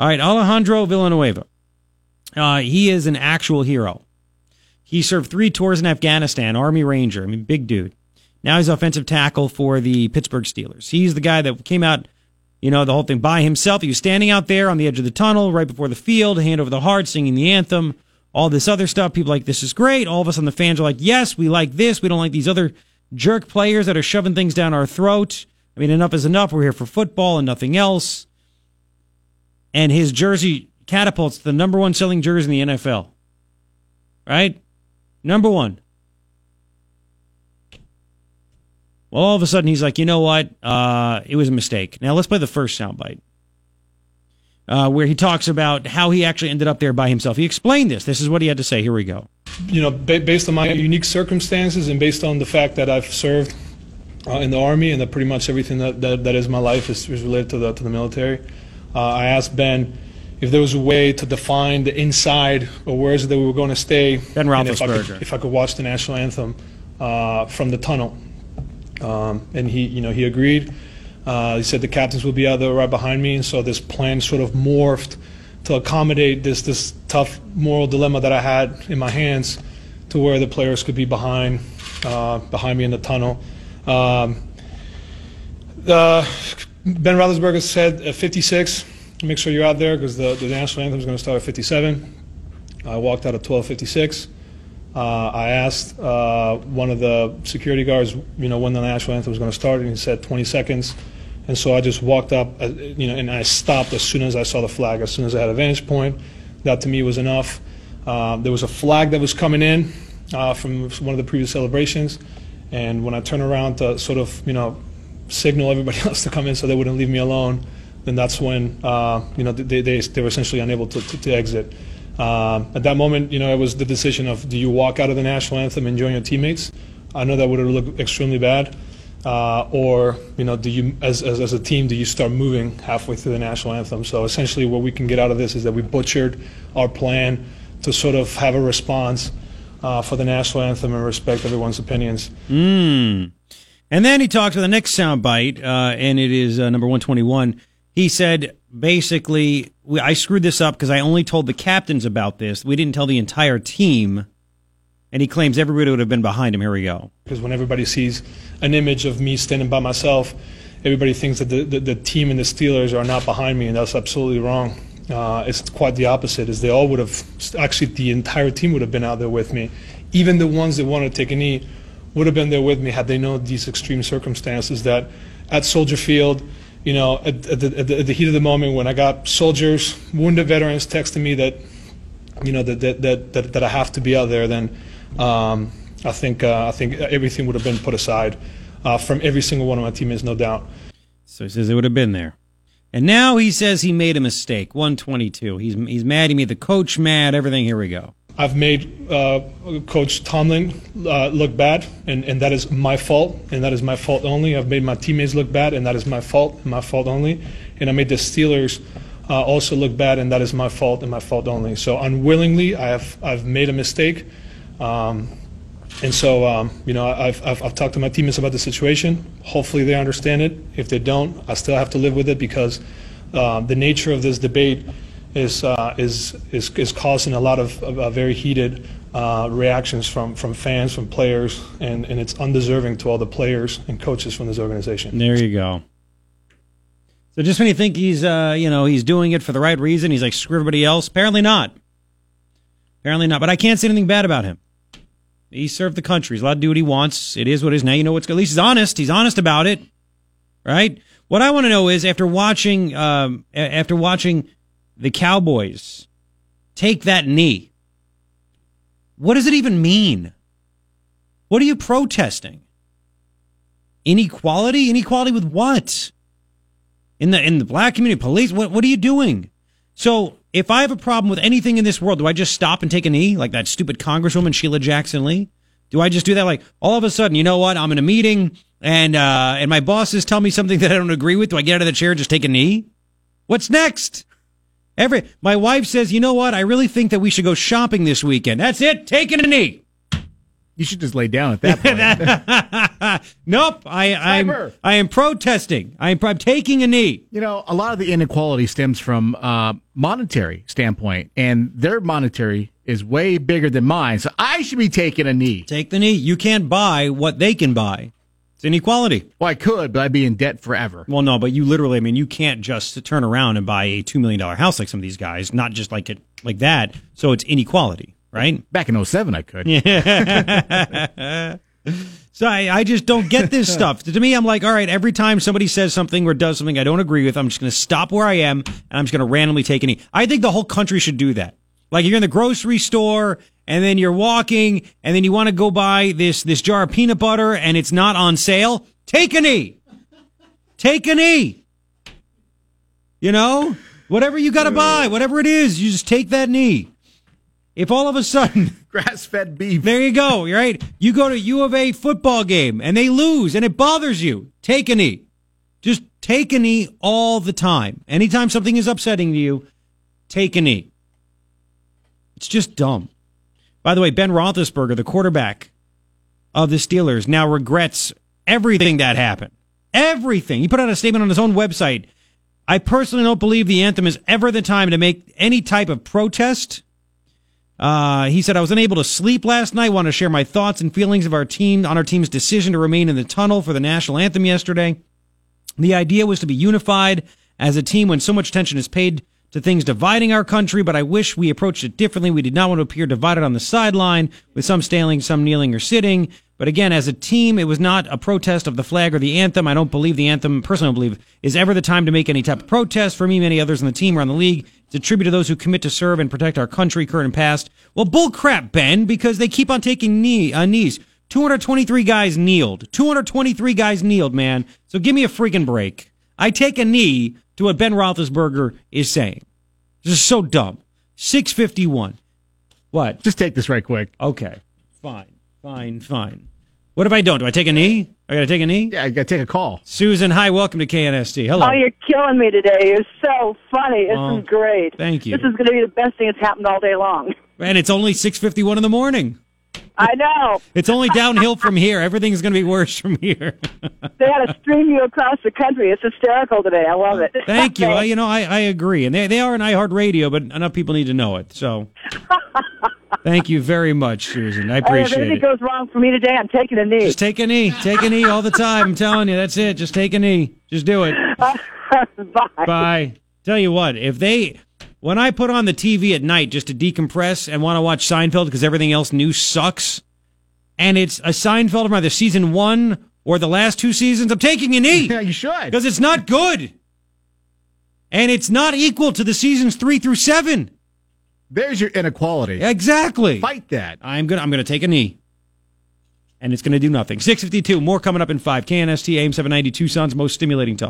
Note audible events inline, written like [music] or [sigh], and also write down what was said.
All right, Alejandro Villanueva. Uh, he is an actual hero. He served three tours in Afghanistan, Army Ranger. I mean, big dude. Now he's offensive tackle for the Pittsburgh Steelers. He's the guy that came out, you know, the whole thing by himself. He was standing out there on the edge of the tunnel right before the field, hand over the heart, singing the anthem, all this other stuff. People like, this is great. All of us on the fans are like, yes, we like this. We don't like these other jerk players that are shoving things down our throat. I mean, enough is enough. We're here for football and nothing else. And his jersey catapults the number one selling jersey in the NFL. Right? Number one. Well, all of a sudden he's like, you know what? Uh, it was a mistake. Now let's play the first soundbite. Uh, where he talks about how he actually ended up there by himself. He explained this. This is what he had to say. Here we go. You know, ba- based on my unique circumstances and based on the fact that I've served uh, in the army and that pretty much everything that, that, that is my life is, is related to the to the military. Uh, I asked Ben if there was a way to define the inside or where is it that we were going to stay. Ben and if I, could, if I could watch the national anthem uh, from the tunnel. Um, and he, you know, he agreed. Uh, he said the captains will be out there right behind me, and so this plan sort of morphed to accommodate this this tough moral dilemma that I had in my hands, to where the players could be behind uh, behind me in the tunnel. Um, uh, ben Roethlisberger said at 56, make sure you're out there because the, the national anthem is going to start at 57. I walked out at 12:56. Uh, I asked uh, one of the security guards, you know, when the national anthem was going to start, and he said 20 seconds. And so I just walked up, uh, you know, and I stopped as soon as I saw the flag, as soon as I had a vantage point. That to me was enough. Uh, there was a flag that was coming in uh, from one of the previous celebrations, and when I turned around to sort of, you know, signal everybody [laughs] else to come in so they wouldn't leave me alone, then that's when, uh, you know, they, they, they were essentially unable to, to, to exit. Um, at that moment, you know, it was the decision of do you walk out of the national anthem and join your teammates? I know that would have looked extremely bad. Uh, or, you know, do you, as, as, as a team, do you start moving halfway through the national anthem? So essentially, what we can get out of this is that we butchered our plan to sort of have a response uh, for the national anthem and respect everyone's opinions. Mm. And then he talked to the next soundbite, uh, and it is uh, number 121. He said, basically, we, I screwed this up because I only told the captains about this. We didn't tell the entire team. And he claims everybody would have been behind him. Here we go. Because when everybody sees an image of me standing by myself, everybody thinks that the, the, the team and the Steelers are not behind me, and that's absolutely wrong. Uh, it's quite the opposite. Is they all would have actually the entire team would have been out there with me, even the ones that wanted to take a knee would have been there with me had they known these extreme circumstances that at Soldier Field, you know, at, at, the, at, the, at the heat of the moment when I got soldiers, wounded veterans texting me that, you know, that that, that, that, that I have to be out there, then um, I think uh, I think everything would have been put aside uh, from every single one of my teammates, no doubt. So he says it would have been there. And now he says he made a mistake. 122. He's he's mad. He made the coach mad. Everything. Here we go. I've made uh, Coach Tomlin uh, look bad, and, and that is my fault, and that is my fault only. I've made my teammates look bad, and that is my fault, and my fault only. And I made the Steelers uh, also look bad, and that is my fault, and my fault only. So unwillingly, I have I've made a mistake, um, and so um, you know I've, I've I've talked to my teammates about the situation. Hopefully, they understand it. If they don't, I still have to live with it because uh, the nature of this debate is, uh, is, is, is causing a lot of, of uh, very heated uh, reactions from, from fans, from players, and, and it's undeserving to all the players and coaches from this organization. There you go. So just when you think he's, uh, you know, he's doing it for the right reason, he's like screw everybody else. Apparently not. Apparently not. But I can't say anything bad about him. He served the country. He's allowed to do what he wants. It is what it is. Now you know what's. At least he's honest. He's honest about it, right? What I want to know is after watching, um, after watching the Cowboys take that knee. What does it even mean? What are you protesting? Inequality? Inequality with what? In the in the black community, police? What what are you doing? So if I have a problem with anything in this world, do I just stop and take a knee like that stupid Congresswoman Sheila Jackson Lee? Do I just do that like all of a sudden, you know what? I'm in a meeting and uh and my bosses tell me something [laughs] that I don't agree with. Do I get out of the chair and just take a knee? What's next? Every my wife says, you know what? I really think that we should go shopping this weekend. That's it. Taking a knee. You should just lay down at that [laughs] point. [laughs] nope. I, I'm, I am protesting. I am, I'm taking a knee. you know, a lot of the inequality stems from uh, monetary standpoint, and their monetary is way bigger than mine. So I should be taking a knee. Take the knee. You can't buy what they can buy. It's inequality. Well, I could, but I'd be in debt forever. Well, no, but you literally, I mean, you can't just turn around and buy a $2 million house like some of these guys, not just like it, like that. So it's inequality, right? Back in 07, I could. Yeah. [laughs] So I, I just don't get this stuff. To me, I'm like, all right, every time somebody says something or does something I don't agree with, I'm just going to stop where I am and I'm just going to randomly take any. I think the whole country should do that. Like you're in the grocery store and then you're walking and then you want to go buy this, this jar of peanut butter and it's not on sale. Take a knee. Take a knee. You know, whatever you got to uh. buy, whatever it is, you just take that knee. If all of a sudden [laughs] Grass fed beef. there you go. Right. You go to U of A football game and they lose and it bothers you. Take a knee. Just take a knee all the time. Anytime something is upsetting to you, take a knee. It's just dumb. By the way, Ben Roethlisberger, the quarterback of the Steelers, now regrets everything that happened. Everything. He put out a statement on his own website. I personally don't believe the anthem is ever the time to make any type of protest. Uh, he said, I was unable to sleep last night. Want to share my thoughts and feelings of our team on our team's decision to remain in the tunnel for the national anthem yesterday. The idea was to be unified as a team when so much attention is paid to things dividing our country, but I wish we approached it differently. We did not want to appear divided on the sideline with some standing, some kneeling or sitting. But again, as a team, it was not a protest of the flag or the anthem. I don't believe the anthem, personally, I believe, is ever the time to make any type of protest. For me, many others on the team around the league, it's a tribute to those who commit to serve and protect our country, current and past. Well, bull crap, Ben, because they keep on taking knee, uh, knees. 223 guys kneeled. 223 guys kneeled, man. So give me a freaking break. I take a knee to what Ben Roethlisberger is saying. This is so dumb. 651. What? Just take this right quick. Okay. Fine. Fine. Fine. What if I don't? Do I take a knee? I gotta take a knee? Yeah, I got to take a call. Susan, hi. Welcome to KNST. Hello. Oh, you're killing me today. You're so funny. This Oh, is great. thank you. This is going to be the best thing that's happened all day long. and it's only 651 in the morning. [laughs] I know. It's only downhill from here. Everything's gonna be worse from here. [laughs] They had to stream you across the country. It's hysterical today. I love it. Thank you. [laughs] Well, you know, I, I agree. And they, they are an iHeartRadio, but enough people need to know it. So thank you very much, Susan. I appreciate Hey, if anything it. goes wrong for me today, I'm taking a knee. Just take a knee. Take a knee all the time. I'm telling you, that's it. Just take a knee. Just do it. Bye. Bye. Tell you what, if they, when I put on the TV at night just to decompress and want to watch Seinfeld because everything else new sucks, and it's a Seinfeld from either season one or the last two seasons, I'm taking a knee [laughs] Yeah, you should. because it's not good. And it's not equal to the seasons three through seven. There's your inequality. Exactly. Fight that. I'm gonna I'm gonna take a knee. And it's gonna do nothing. Six fifty two, more coming up in five. KNST AM seven ninety Tucson's most stimulating talk.